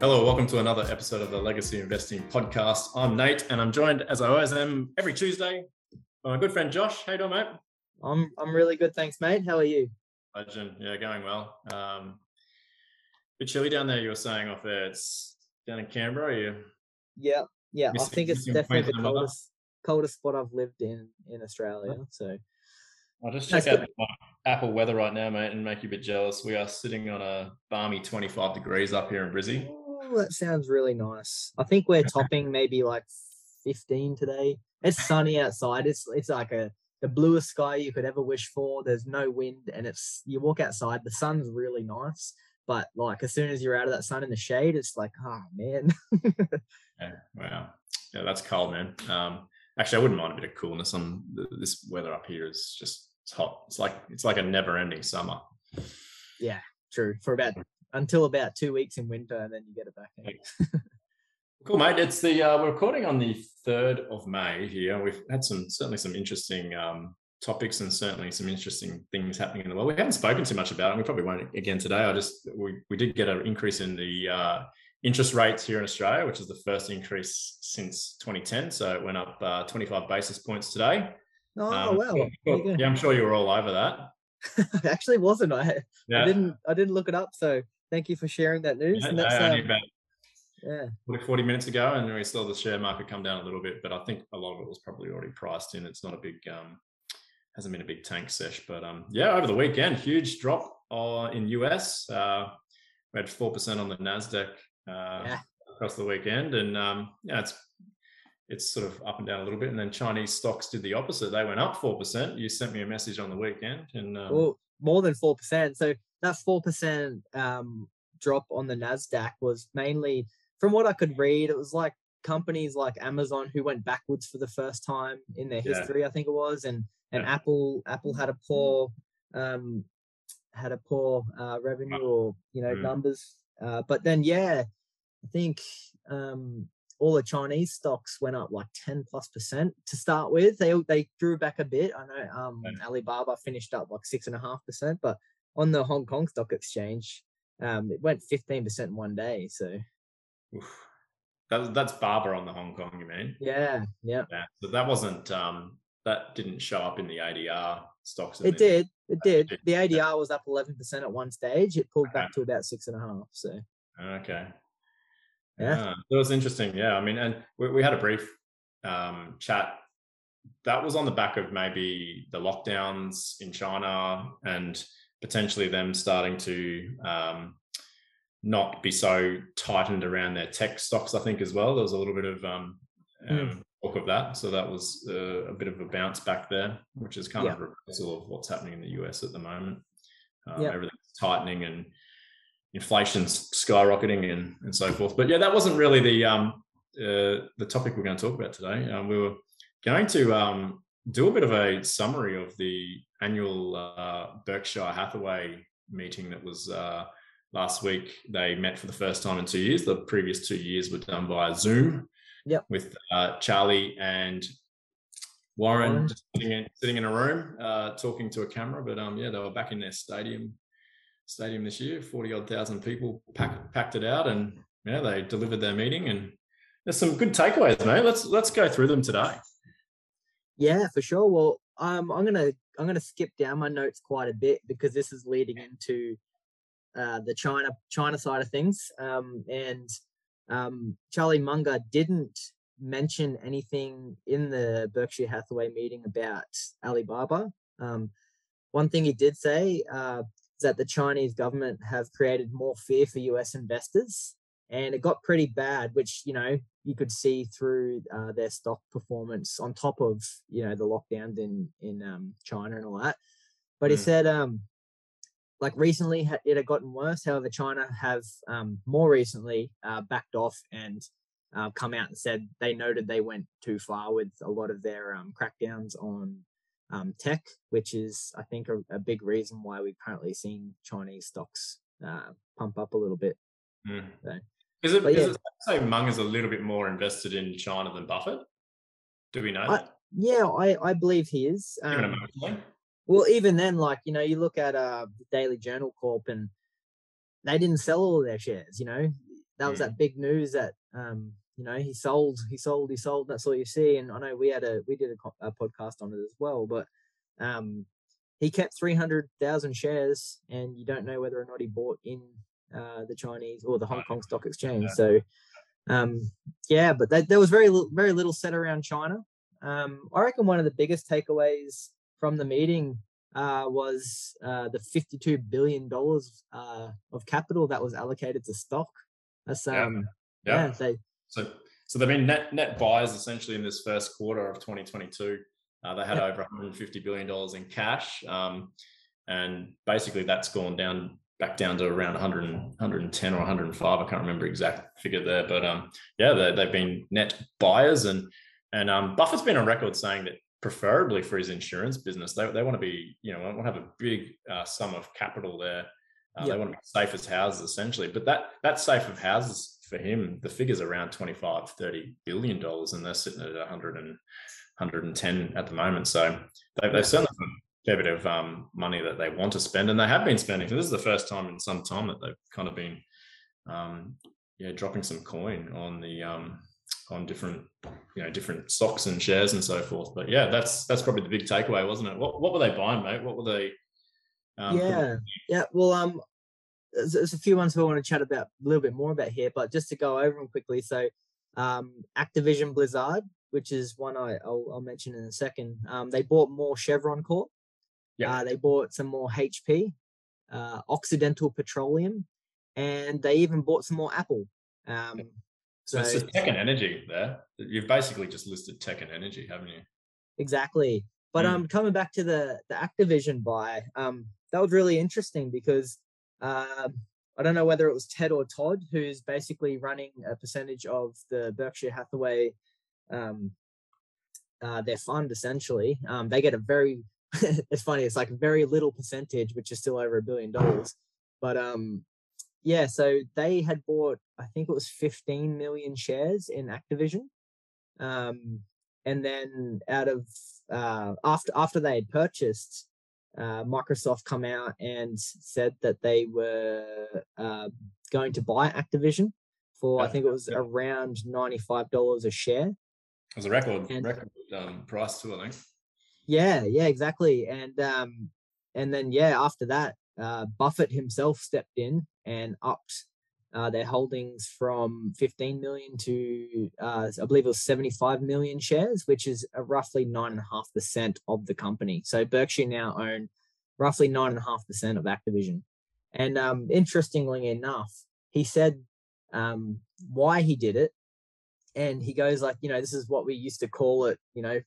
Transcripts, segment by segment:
Hello, welcome to another episode of the Legacy Investing Podcast. I'm Nate, and I'm joined, as I always am, every Tuesday by my good friend Josh. How you doing, mate? I'm I'm really good, thanks, mate. How are you? Legend, yeah, going well. Um, bit chilly down there. You were saying off there. It's down in Canberra. Are you? Yeah, yeah. I think it's definitely the coldest coldest spot I've lived in in Australia. So I'll just That's check out my Apple weather right now, mate, and make you a bit jealous. We are sitting on a balmy 25 degrees up here in Brizzy. That sounds really nice. I think we're topping maybe like 15 today. It's sunny outside. It's it's like a the bluest sky you could ever wish for. There's no wind, and it's you walk outside. The sun's really nice, but like as soon as you're out of that sun in the shade, it's like, oh man. Yeah, wow. Yeah, that's cold, man. Um, actually, I wouldn't mind a bit of coolness on th- this weather up here. Is just it's hot. It's like it's like a never-ending summer. Yeah, true. For about until about two weeks in winter, and then you get it back. in. Cool, mate. It's the uh, we're recording on the third of May here. We've had some certainly some interesting um, topics and certainly some interesting things happening in the world. We haven't spoken too much about it. We probably won't again today. I just we we did get an increase in the uh, interest rates here in Australia, which is the first increase since 2010. So it went up uh, 25 basis points today. Oh Um, wow. sure- There you go. yeah, I'm sure you were all over that. Actually, wasn't I? yeah. I didn't. I didn't look it up. So thank you for sharing that news. Yeah, and that's only um, about yeah, 40, 40 minutes ago, and we saw the share market come down a little bit, but I think a lot of it was probably already priced in. It's not a big, um, hasn't been a big tank sesh, but um, yeah, over the weekend, huge drop uh, in US. Uh, we had four percent on the Nasdaq uh, Yeah. across the weekend, and um, yeah, it's it's sort of up and down a little bit. And then Chinese stocks did the opposite; they went up four percent. You sent me a message on the weekend, and um, well, more than four percent. So that four percent um, drop on the Nasdaq was mainly, from what I could read, it was like companies like Amazon who went backwards for the first time in their Yeah. history. I think it was, and and Yeah. Apple Apple had a poor um, had a poor uh, revenue or you know Mm. numbers. Uh, but then yeah, I think um, all the Chinese stocks went up like 10 plus percent to start with. They they drew back a bit. I know um, Yeah. Alibaba finished up like six and a half percent, but on the Hong Kong Stock Exchange, um, it went 15 percent in one day. So oof. that's Baba on the Hong Kong, you mean? yeah, yeah, Yeah, so that wasn't um, that didn't show up in the ADR stocks. it did. It did. The ADR was up 11 percent at one stage. It pulled back to about six and a half. So Okay. Yeah. Yeah, that was interesting. Yeah, I mean, and we, we had a brief um, chat. That was on the back of maybe the lockdowns in China and potentially them starting to um, not be so tightened around their tech stocks. I think as well. There was a little bit of um, Mm. um, talk of that, so that was uh, a bit of a bounce back there, which is kind Yeah. of a reversal of what's happening in the US at the moment. Um, Yeah. Everything's tightening and inflation's skyrocketing and, and so forth. But yeah, that wasn't really the um, uh, the topic we're going to talk about today. Um, we were going to um, do a bit of a summary of the annual uh, Berkshire Hathaway meeting that was uh, last week. They met for the first time in two years. The previous two years were done via Zoom. Yep. With uh, Charlie and Warren, sitting in, sitting in a room uh, talking to a camera. But um, yeah, they were back in their stadium stadium this year. Forty odd thousand people pack, packed it out, and yeah, they delivered their meeting. And there's some good takeaways, mate. Let's let's go through them today. Yeah, for sure. Well, um, I'm gonna I'm gonna skip down my notes quite a bit because this is leading into uh, the China China side of things. Um, and um, Charlie Munger didn't mention anything in the Berkshire Hathaway meeting about Alibaba. Um, one thing he did say uh, is that the Chinese government have created more fear for U.S. investors, and it got pretty bad, which you know you could see through uh, their stock performance on top of you know the lockdowns in in um, China and all that. But he Mm. said, um, like recently it had gotten worse. However, China have um, more recently uh, backed off and uh, come out and said they noted they went too far with a lot of their um, crackdowns on um, tech, which is I think a, a big reason why we're currently seeing Chinese stocks uh, pump up a little bit. Mm. So- Is it, is yeah. it say Munger's a little bit more invested in China than Buffett? Do we know I- that? Yeah, I, I believe he is. Even Um, emotionally? Well, even then, like you know, you look at uh the Daily Journal Corp, and they didn't sell all their shares. You know, that was Mm. that big news that um, you know he sold, he sold, he sold. That's all you see. And I know we had a we did a, a podcast on it as well, but um, he kept three hundred thousand shares, and you don't know whether or not he bought in uh, the Chinese or the Hong Kong Stock Exchange. Yeah. So um, yeah, but that, there was very little, very little said around China. Um, I reckon one of the biggest takeaways from the meeting uh, was uh, the fifty-two billion dollars uh, of capital that was allocated to stock. That's Yeah. um, Yeah. yeah, they So, so they've been net net buyers essentially in this first quarter of 2022. Uh, they had over 150 billion dollars in cash, um, and basically that's gone down back down to around 100, 110 or 105. I can't remember exact figure there, but um, yeah, they, they've been net buyers, and and um, Buffett's been on record saying that preferably for his insurance business, they, they want to be, you know, want to have a big uh, sum of capital there. Uh, They want to be safe as houses essentially, but that that safe of houses for him, the figure's around 25, 30 billion dollars, and they're sitting at 100 and 110 at the moment. So they, they've certainly fair bit of um, money that they want to spend, and they have been spending. So this is the first time in some time that they've kind of been, um, yeah, dropping some coin on the um, on different, you know, different stocks and shares and so forth. But yeah, that's that's probably the big takeaway, wasn't it? What what were they buying, mate? What were they? Um, yeah, yeah. Well, um, there's, there's a few ones we want to chat about a little bit more about here, but just to go over them quickly. So, um, Activision Blizzard, which is one I, I'll, I'll mention in a second. Um, they bought more Chevron Corp. Yeah. Uh, they bought some more HP, uh, Occidental Petroleum, and they even bought some more Apple. Um, So so it's tech and energy there. You've basically just listed tech and energy, haven't you? exactly. But Mm. um, coming back to the the Activision buy, um, that was really interesting because um, I don't know whether it was Ted or Todd who's basically running a percentage of the Berkshire Hathaway, um, uh, their fund essentially. Um, they get a very, it's funny, it's like very little percentage, which is still over a billion dollars. But um, yeah, so they had bought, I think it was 15 million shares in Activision. Um, and then out of uh, after after they had purchased, uh, Microsoft come out and said that they were uh, going to buy Activision for I think it was around ninety five dollars a share. It was a record And- record um, price too, I think. Yeah, yeah, exactly. And um, and then yeah, after that, uh, Buffett himself stepped in and upped uh, their holdings from 15 million to uh, I believe it was 75 million shares, which is roughly nine and a half percent of the company. So Berkshire now own roughly nine and a half percent of Activision. And um, interestingly enough, he said um, why he did it, and he goes like, you know, this is what we used to call it, you know,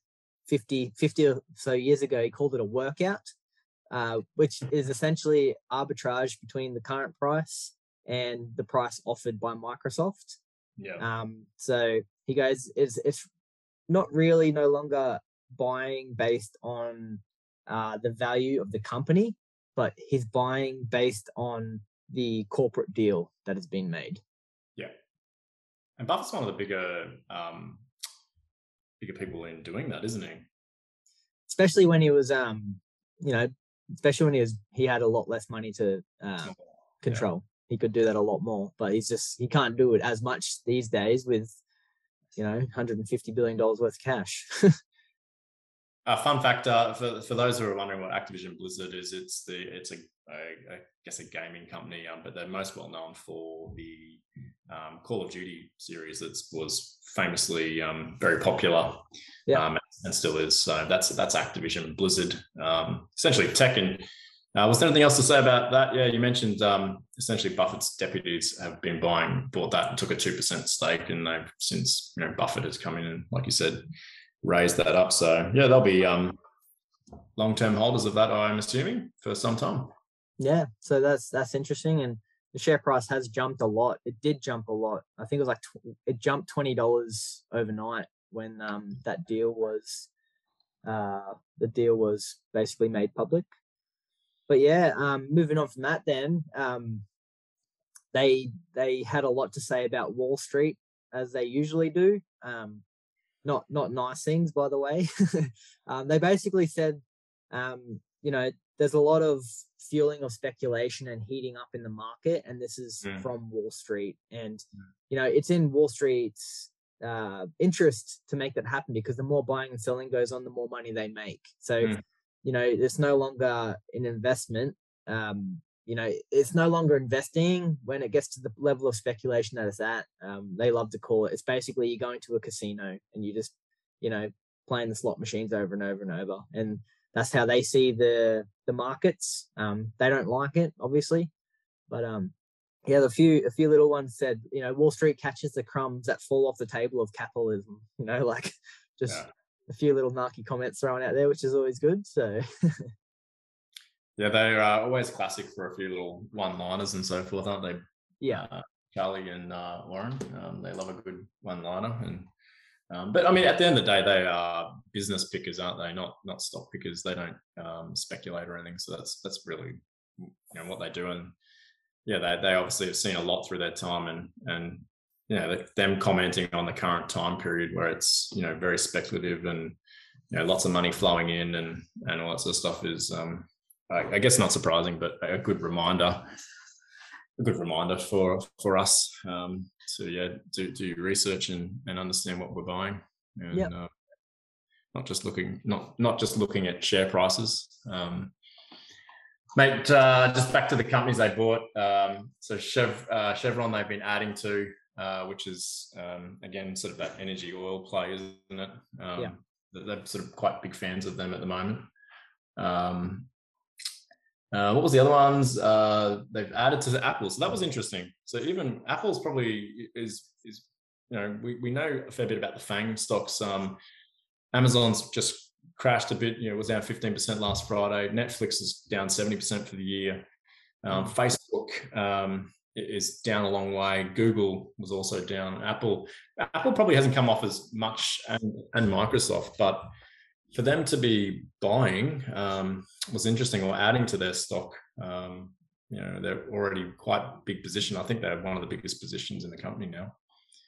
50, 50 or so years ago, he called it a workout, uh, which is essentially arbitrage between the current price and the price offered by Microsoft. Yeah. Um, so he goes, it's, it's not really no longer buying based on uh, the value of the company, but he's buying based on the corporate deal that has been made. Yeah. And Buffett's one of the bigger um bigger people in doing that, isn't he? Especially when he was, um, you know, especially when he was, he had a lot less money to uh, control. He could do that a lot more, but he's just he can't do it as much these days with, you know, 150 billion dollars worth of cash. Uh, fun fact uh, for, for those who are wondering what Activision Blizzard is, it's the it's a, a I guess a gaming company, um, but they're most well known for the um, Call of Duty series that was famously um, very popular, Yeah. um, and still is. So that's that's Activision Blizzard, um, essentially tech. And uh, was there anything else to say about that? Yeah, you mentioned um, essentially Buffett's deputies have been buying, bought that and took a two percent stake, and they've since you know Buffett has come in and, like you said, raised that up. So yeah, they'll be um, long-term holders of that. I'm assuming for some time. yeah, so that's that's interesting, and the share price has jumped a lot. It did jump a lot. I think it was like tw- it jumped twenty dollars overnight when um, that deal was uh, the deal was basically made public. But yeah, um, moving on from that, then um, they they had a lot to say about Wall Street as they usually do. Um, not not nice things, by the way. um, they basically said, um, you know, there's a lot of fueling of speculation and heating up in the market, and this is Mm. from Wall Street. And Mm. you know, it's in Wall Street's uh, interest to make that happen because the more buying and selling goes on, the more money they make. So, Mm. you know, it's no longer an investment. Um, you know, it's no longer investing when it gets to the level of speculation that it's at. Um, they love to call it. It's basically you're going to a casino and you just, you know, playing the slot machines over and over and over. And that's how they see the the markets. Um, they don't like it, obviously, but um, yeah, the few a few little ones said, you know, Wall Street catches the crumbs that fall off the table of capitalism. You know, like just Yeah. a few little narky comments thrown out there, which is always good. So Yeah, they're uh, always classic for a few little one-liners and so forth, aren't they? yeah, uh, Charlie and uh, Warren. Um, they love a good one-liner, and um, but I mean, at the end of the day, they are business pickers, aren't they? Not not stock pickers. They don't um, speculate or anything. So that's that's really you know what they do, and yeah, they they obviously have seen a lot through their time, and and you know them commenting on the current time period where it's you know very speculative and you know lots of money flowing in and and all that sort of stuff is um, I, I guess not surprising, but a good reminder a good reminder for for us um, to yeah do do research and and understand what we're buying. And Yep. uh, not just looking not not just looking at share prices. Um, mate uh, just back to the companies they bought. Um, so Chev, uh, chevron they've been adding to uh, which is um, again sort of that energy oil play isn't it? Um, Yeah. they're- they're sort of quite big fans of them at the moment. Um, uh, what was the other ones? Uh, they've added to the Apple, so that was interesting. So even Apple's probably is is you know we, we know a fair bit about the Fang stocks. Um, Amazon's just crashed a bit. You know, it was down fifteen percent last Friday. Netflix is down seventy percent for the year. Um, Facebook um, is down a long way. Google was also down. Apple Apple probably hasn't come off as much, and, and Microsoft, but for them to be buying um, was interesting or adding to their stock. Um, you know, they're already quite big position. I think they're one of the biggest positions in the company now.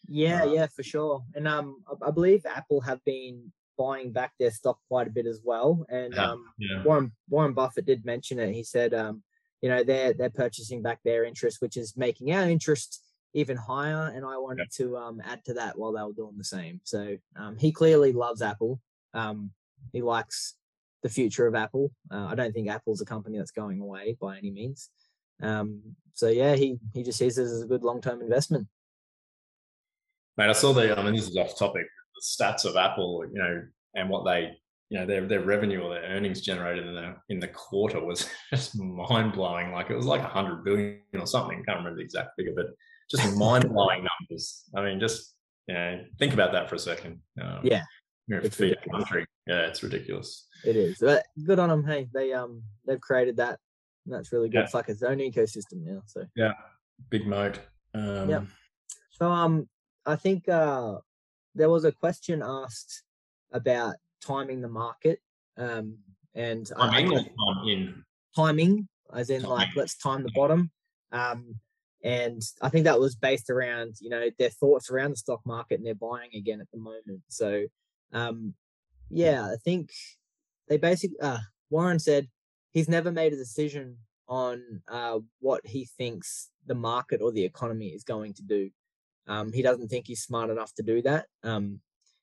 yeah, Uh, yeah, for sure. And um, I, believe Apple have been buying back their stock quite a bit as well. And Yeah, um, Yeah. Warren Warren Buffett did mention it. He said, um, you know, they're they're purchasing back their interest, which is making our interest even higher. And I wanted to um, add to that while they were doing the same. So um, he clearly loves Apple. Um, he likes the future of Apple. Uh, I don't think Apple's a company that's going away by any means. Um, so yeah, he he just sees this as a good long term investment. Mate, I saw the, I mean, this is off topic, the stats of Apple, you know, and what they, you know, their, their revenue or their earnings generated in the, in the quarter was just mind blowing. Like it was like a hundred billion or something. Can't remember the exact figure, but just mind blowing numbers. I mean, just, you know, think about that for a second. Um, Yeah, it's a ridiculous. country. Yeah, it's ridiculous. It is. But good on them. Hey, they um they've created that. And that's really good. Yeah. It's like its own ecosystem now. So yeah, Big moat. Um, Yep. so um I think uh there was a question asked about timing the market. Um and I- I I'm in, think I'm in. timing, as in like let's time the bottom. Um and I think that was based around, you know, their thoughts around the stock market and they're buying again at the moment. So um yeah, I think they basically uh Warren said he's never made a decision on uh what he thinks the market or the economy is going to do. Um he doesn't think he's smart enough to do that. Um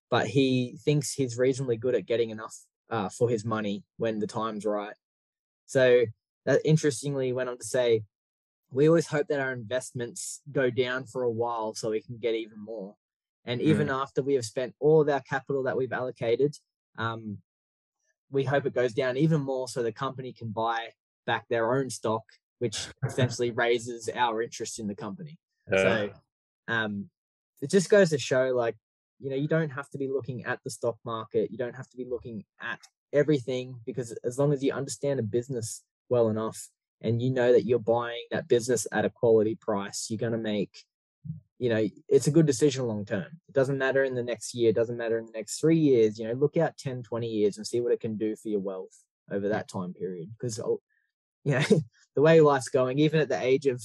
but he thinks he's reasonably good at getting enough uh, for his money when the time's right. So that interestingly went on to say, we always hope that our investments go down for a while so we can get even more. And even after we have spent all of our capital that we've allocated, um, we hope it goes down even more so the company can buy back their own stock, which essentially raises our interest in the company. Uh, So um, it just goes to show like, you know, you don't have to be looking at the stock market. You don't have to be looking at everything because as long as you understand a business well enough and you know that you're buying that business at a quality price, you're going to make, you know, it's a good decision long term. It doesn't matter in the next year, it doesn't matter in the next three years. You know, look out 10, 20 years and see what it can do for your wealth over that time period. Because, you know, the way life's going, even at the age of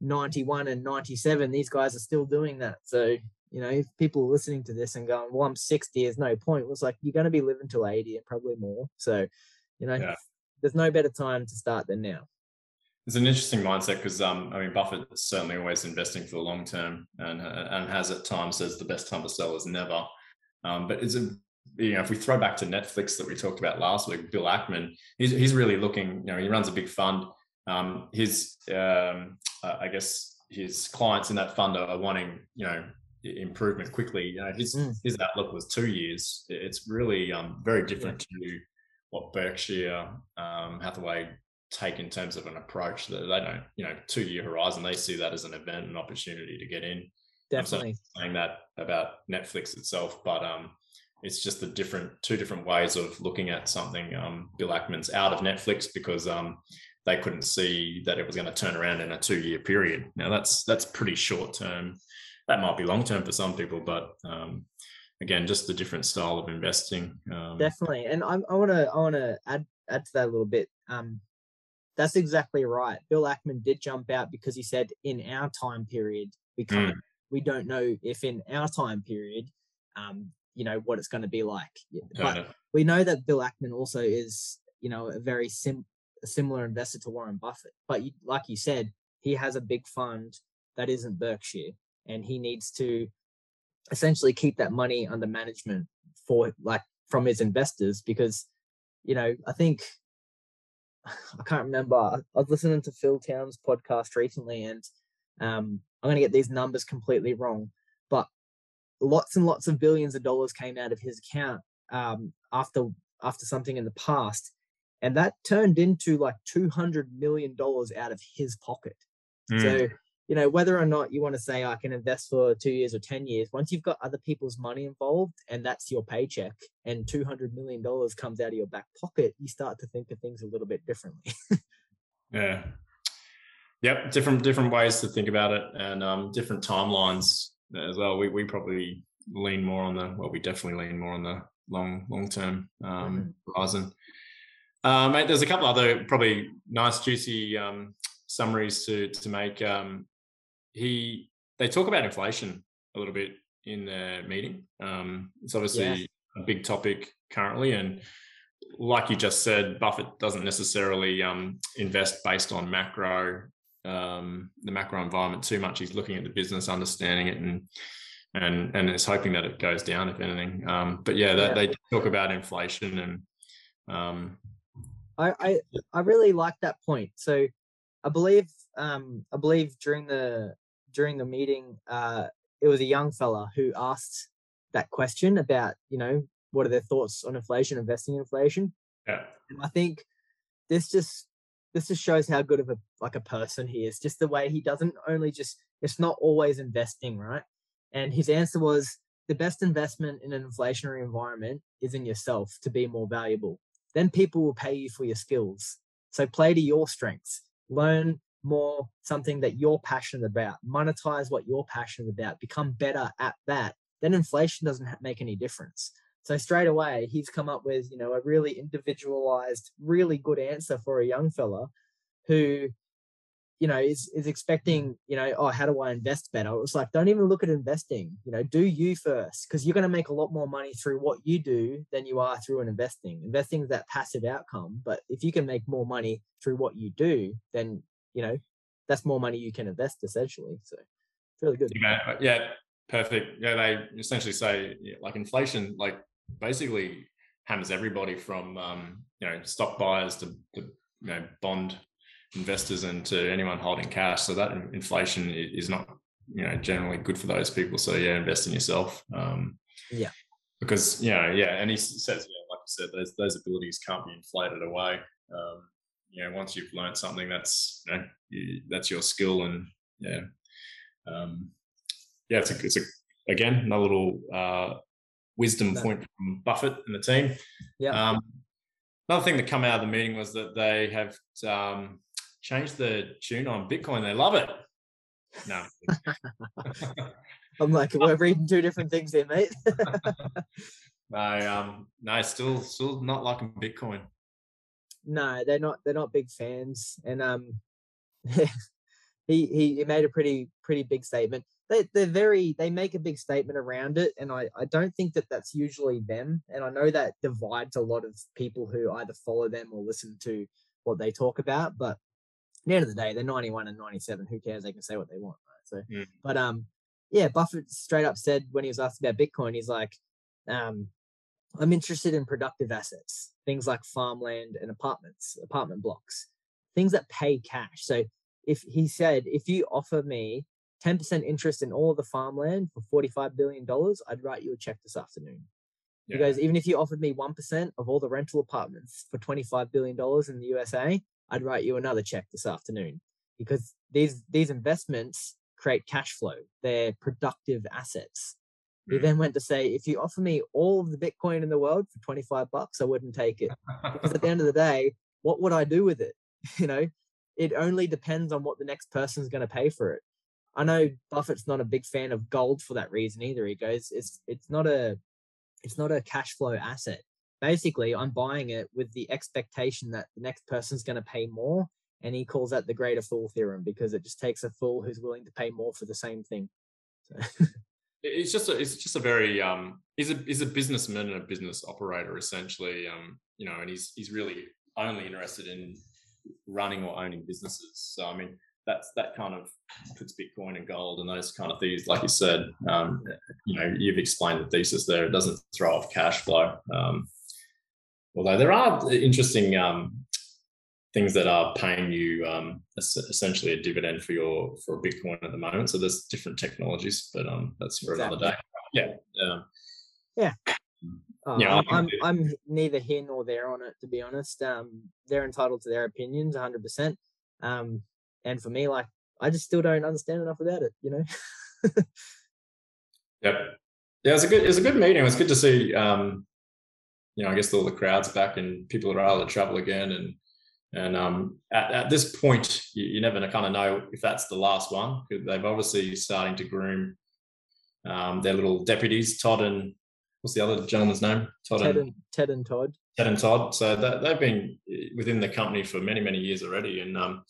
91 and 97 these guys are still doing that so you know if people are listening to this and going well i'm 60 there's no point well, it's like you're going to be living till 80 and probably more so you know Yeah. there's no better time to start than now. It's an interesting mindset because um, I mean Buffett is certainly always investing for the long term and and has at times says the best time to sell is never. Um, but it's a you know if we throw back to Netflix that we talked about last week, Bill Ackman, he's he's really looking. You know, he runs a big fund. Um, his um, uh, I guess his clients in that fund are wanting you know improvement quickly. You know, his mm. his outlook was two years. It's really um, very different yeah. to what Berkshire um, Hathaway take in terms of an approach that they don't, you know, two year horizon. They see that as an event, an opportunity to get in. Definitely I'm saying that about Netflix itself, but um, it's just the different two different ways of looking at something. Um, Bill Ackman's out of Netflix because um, they couldn't see that it was going to turn around in a two year period. Now that's that's pretty short term. That might be long term for some people, but um, again, just the different style of investing. Um, Definitely, and I want to I want to add add to that a little bit. Um, that's exactly right. Bill Ackman did jump out because he said, in our time period, we can't, mm. we don't know if in our time period, um, you know, what it's going to be like. But we know that Bill Ackman also is, you know, a very sim- a similar investor to Warren Buffett. But you, like you said, he has a big fund that isn't Berkshire, and he needs to essentially keep that money under management for like from his investors because, you know, I think I can't remember. I was listening to Phil Town's podcast recently, and um, I'm going to get these numbers completely wrong, but lots and lots of billions of dollars came out of his account um, after after something in the past, and that turned into like 200 million dollars out of his pocket. Mm. So you know, whether or not you want to say I can invest for two years or 10 years, once you've got other people's money involved and that's your paycheck and $200 million comes out of your back pocket, you start to think of things a little bit differently. yeah. Yep. Different, different ways to think about it and um, different timelines as well. We, we probably lean more on the, well, we definitely lean more on the long, long-term um, mm-hmm. horizon. Uh, mate, there's a couple other probably nice, juicy um, summaries to to make. Um, he they talk about inflation a little bit in the meeting. Um, it's obviously yeah. a big topic currently, and like you just said, Buffett doesn't necessarily um, invest based on macro um, the macro environment too much. He's looking at the business, understanding it, and and and is hoping that it goes down if anything. Um, but yeah, that, yeah, they talk about inflation and. Um, I, I I really like that point. So I believe um I believe during the during the meeting, uh, it was a young fella who asked that question about, you know, what are their thoughts on inflation, investing in inflation. Yeah. And I think this just this just shows how good of a like a person he is. Just the way he doesn't only just it's not always investing, right? And his answer was the best investment in an inflationary environment is in yourself to be more valuable. Then people will pay you for your skills. So play to your strengths. Learn more something that you're passionate about, monetize what you're passionate about, become better at that, then inflation doesn't make any difference. So straight away, he's come up with, you know, a really individualized, really good answer for a young fella who, you know, is is expecting, you know, oh, how do I invest better? It was like, don't even look at investing. You know, do you first, because you're going to make a lot more money through what you do than you are through an investing. Investing is that passive outcome, but if you can make more money through what you do, then you know, that's more money you can invest essentially. So it's really good. Yeah, uh, yeah perfect. Yeah, they essentially say like inflation, like basically hammers everybody from um, you know stock buyers to, to you know bond investors and to anyone holding cash. So that inflation is not you know generally good for those people. So yeah, invest in yourself. Um, yeah, because you know yeah, and he says yeah, like I said, those those abilities can't be inflated away. Um, you know once you've learned something that's you know you, that's your skill and yeah um, yeah it's a, it's a again another little uh, wisdom point from Buffett and the team. Yeah. Um, another thing that come out of the meeting was that they have um, changed the tune on Bitcoin. They love it. No. I'm like, we're reading two different things there, mate. no, um, no, still, still not liking Bitcoin no, they're not. They're not big fans, and um, he he made a pretty pretty big statement. They they're very they make a big statement around it, and I I don't think that that's usually them. And I know that divides a lot of people who either follow them or listen to what they talk about. But at the end of the day, they're 91 and 97. Who cares? They can say what they want. Right? So, mm. but um, yeah, Buffett straight up said when he was asked about Bitcoin, he's like, um, I'm interested in productive assets, things like farmland and apartments, apartment blocks, things that pay cash. So if he said, if you offer me 10% interest in all of the farmland for $45 billion, I'd write you a check this afternoon. Yeah. He goes, even if you offered me 1% of all the rental apartments for $25 billion in the USA, I'd write you another check this afternoon because these, these investments create cash flow. They're productive assets. He mm. then went to say, if you offer me all of the Bitcoin in the world for 25 bucks, I wouldn't take it. because at the end of the day, what would I do with it? You know, it only depends on what the next person's going to pay for it. I know Buffett's not a big fan of gold for that reason either. He goes, it's it's not a it's not a cash flow asset. Basically, I'm buying it with the expectation that the next person's going to pay more, and he calls that the greater fool theorem because it just takes a fool who's willing to pay more for the same thing. So. it's just a, it's just a very um he's a he's a businessman and a business operator essentially um you know and he's he's really only interested in running or owning businesses. So I mean, that's that kind of puts Bitcoin and gold and those kind of things. Like you said, um, you know, you've explained the thesis there. It doesn't throw off cash flow. Um, although there are interesting um, things that are paying you um, essentially a dividend for your for Bitcoin at the moment. So there's different technologies, but um, that's for exactly. another day. Yeah. Um, yeah. Uh, yeah, I'm, I'm, I'm neither here nor there on it, to be honest. Um, they're entitled to their opinions 100%. Um, and for me, like, I just still don't understand enough about it, you know? yep. Yeah, it's a good, it was a good meeting. It's good to see, um, you know, I guess all the crowds back and people are able to travel again. And, and um, at, at this point, you, you never kind of know if that's the last one because they've obviously starting to groom um, their little deputies, Todd and what's the other gentleman's name? Todd Ted and, and Ted and Todd. Ted and Todd. So that, they've been within the company for many, many years already, and um,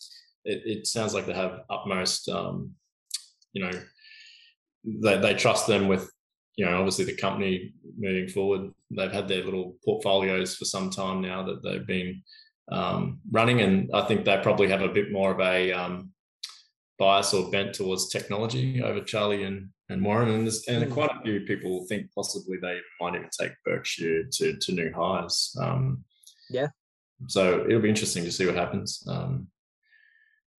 it, it, sounds like they have utmost, um, you know, they they trust them with, you know, obviously the company moving forward. They've had their little portfolios for some time now that they've been um, running, and I think they probably have a bit more of a um, bias or bent towards technology over Charlie and and Warren, and, and hmm. quite a few people think possibly they might even take Berkshire to to new highs. Um, yeah. So it'll be interesting to see what happens. Um,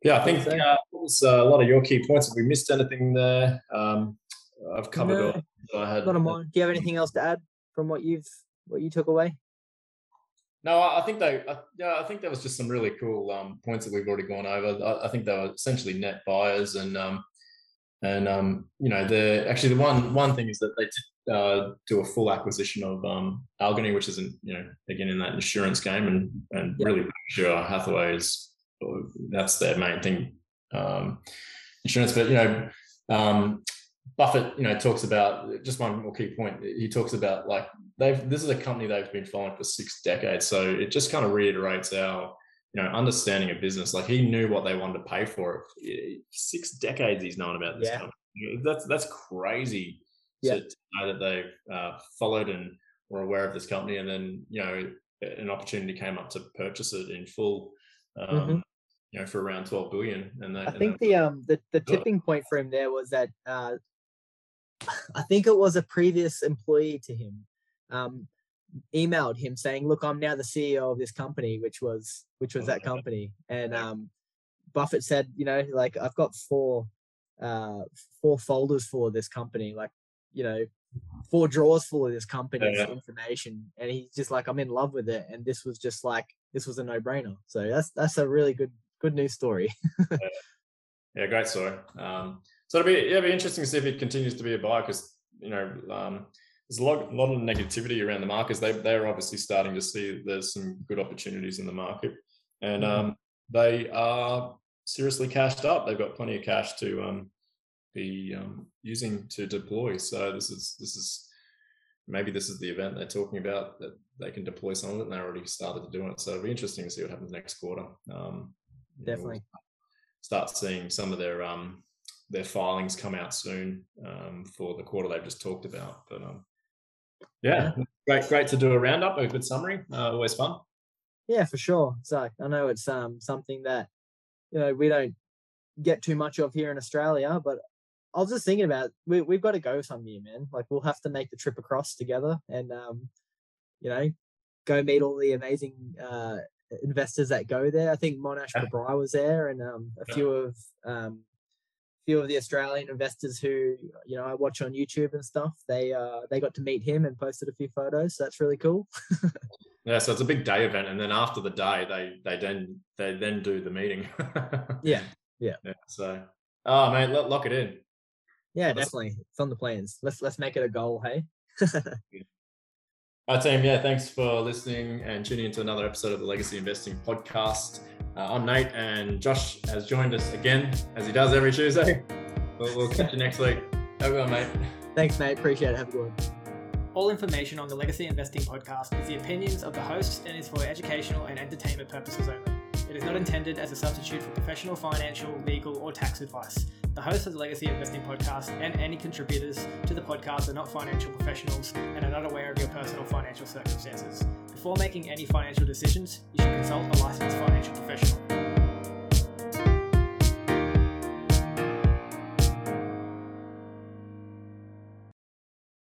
yeah, I think uh, that was uh, a lot of your key points. Have we missed anything there? Um, I've covered no, all. So I had, not mine. Do you have anything else to add from what you've what you took away? No, I think they. I, yeah, I think that was just some really cool um, points that we've already gone over. I, I, think they were essentially net buyers, and um, and um, you know, the actually the one one thing is that they did uh, do a full acquisition of um, Alleghany, which isn't you know again in that insurance game, and and yep. really sure Hathaway is that's their main thing, um, insurance. But you know, um, Buffett, you know, talks about just one more key point. He talks about like they've this is a company they've been following for six decades, so it just kind of reiterates our you know, understanding of business. Like he knew what they wanted to pay for it. Six decades he's known about this yeah. company. That's that's crazy yeah. to, to, know that they've uh, followed and were aware of this company, and then you know an opportunity came up to purchase it in full. Um, mm-hmm. You know, for around twelve billion, and they, I think the um the, the tipping point for him there was that uh, I think it was a previous employee to him um, emailed him saying, "Look, I'm now the CEO of this company," which was which was that company. And um, Buffett said, "You know, like I've got four uh, four folders for this company, like you know, four drawers full of this company's yeah. information." And he's just like, "I'm in love with it," and this was just like this was a no brainer. So that's that's a really good good news story. yeah. yeah. great story. Um, so it'll be yeah, it'll be interesting to see if it continues to be a buy because you know. Um, there's a lot, a lot of negativity around the markets. They they're obviously starting to see there's some good opportunities in the market, and mm-hmm. um, they are seriously cashed up. They've got plenty of cash to um, be um, using to deploy. So this is this is maybe this is the event they're talking about that they can deploy some of it, and they already started to do it. So it'll be interesting to see what happens next quarter. Um, Definitely. start seeing some of their um, their filings come out soon um, for the quarter they've just talked about. But um, yeah, great, great to do a roundup, a good summary. Uh, always fun. Yeah, for sure. So I know it's um something that you know we don't get too much of here in Australia, but I was just thinking about we we've got to go some year, man. Like we'll have to make the trip across together and um, you know, go meet all the amazing uh investors that go there. I think Mohnish yeah. was there and um a yeah. few of um few of the Australian investors who you know I watch on YouTube and stuff. They uh they got to meet him and posted a few photos. So that's really cool. yeah, so it's a big day event, and then after the day, they they then they then do the meeting. yeah, yeah, yeah. So, oh man, lock it in. Yeah, let's, definitely. It's on the plans. Let's let's make it a goal, hey? Our team, yeah, thanks for listening and tuning into another episode of the Legacy Investing Podcast. Uh, I'm Nate, and Josh has joined us again, as he does every Tuesday. We'll, we'll catch you next week. Have a good one, mate. Thanks, mate. Appreciate it. Have a good one. All information on the Legacy Investing Podcast is the opinions of the hosts and is for educational and entertainment purposes only. It is not intended as a substitute for professional, financial, legal, or tax advice. The hosts of the Legacy Investing Podcast and any contributors to the podcast are not financial professionals and are not aware of your personal financial circumstances. Before making any financial decisions, you should consult a licensed financial professional.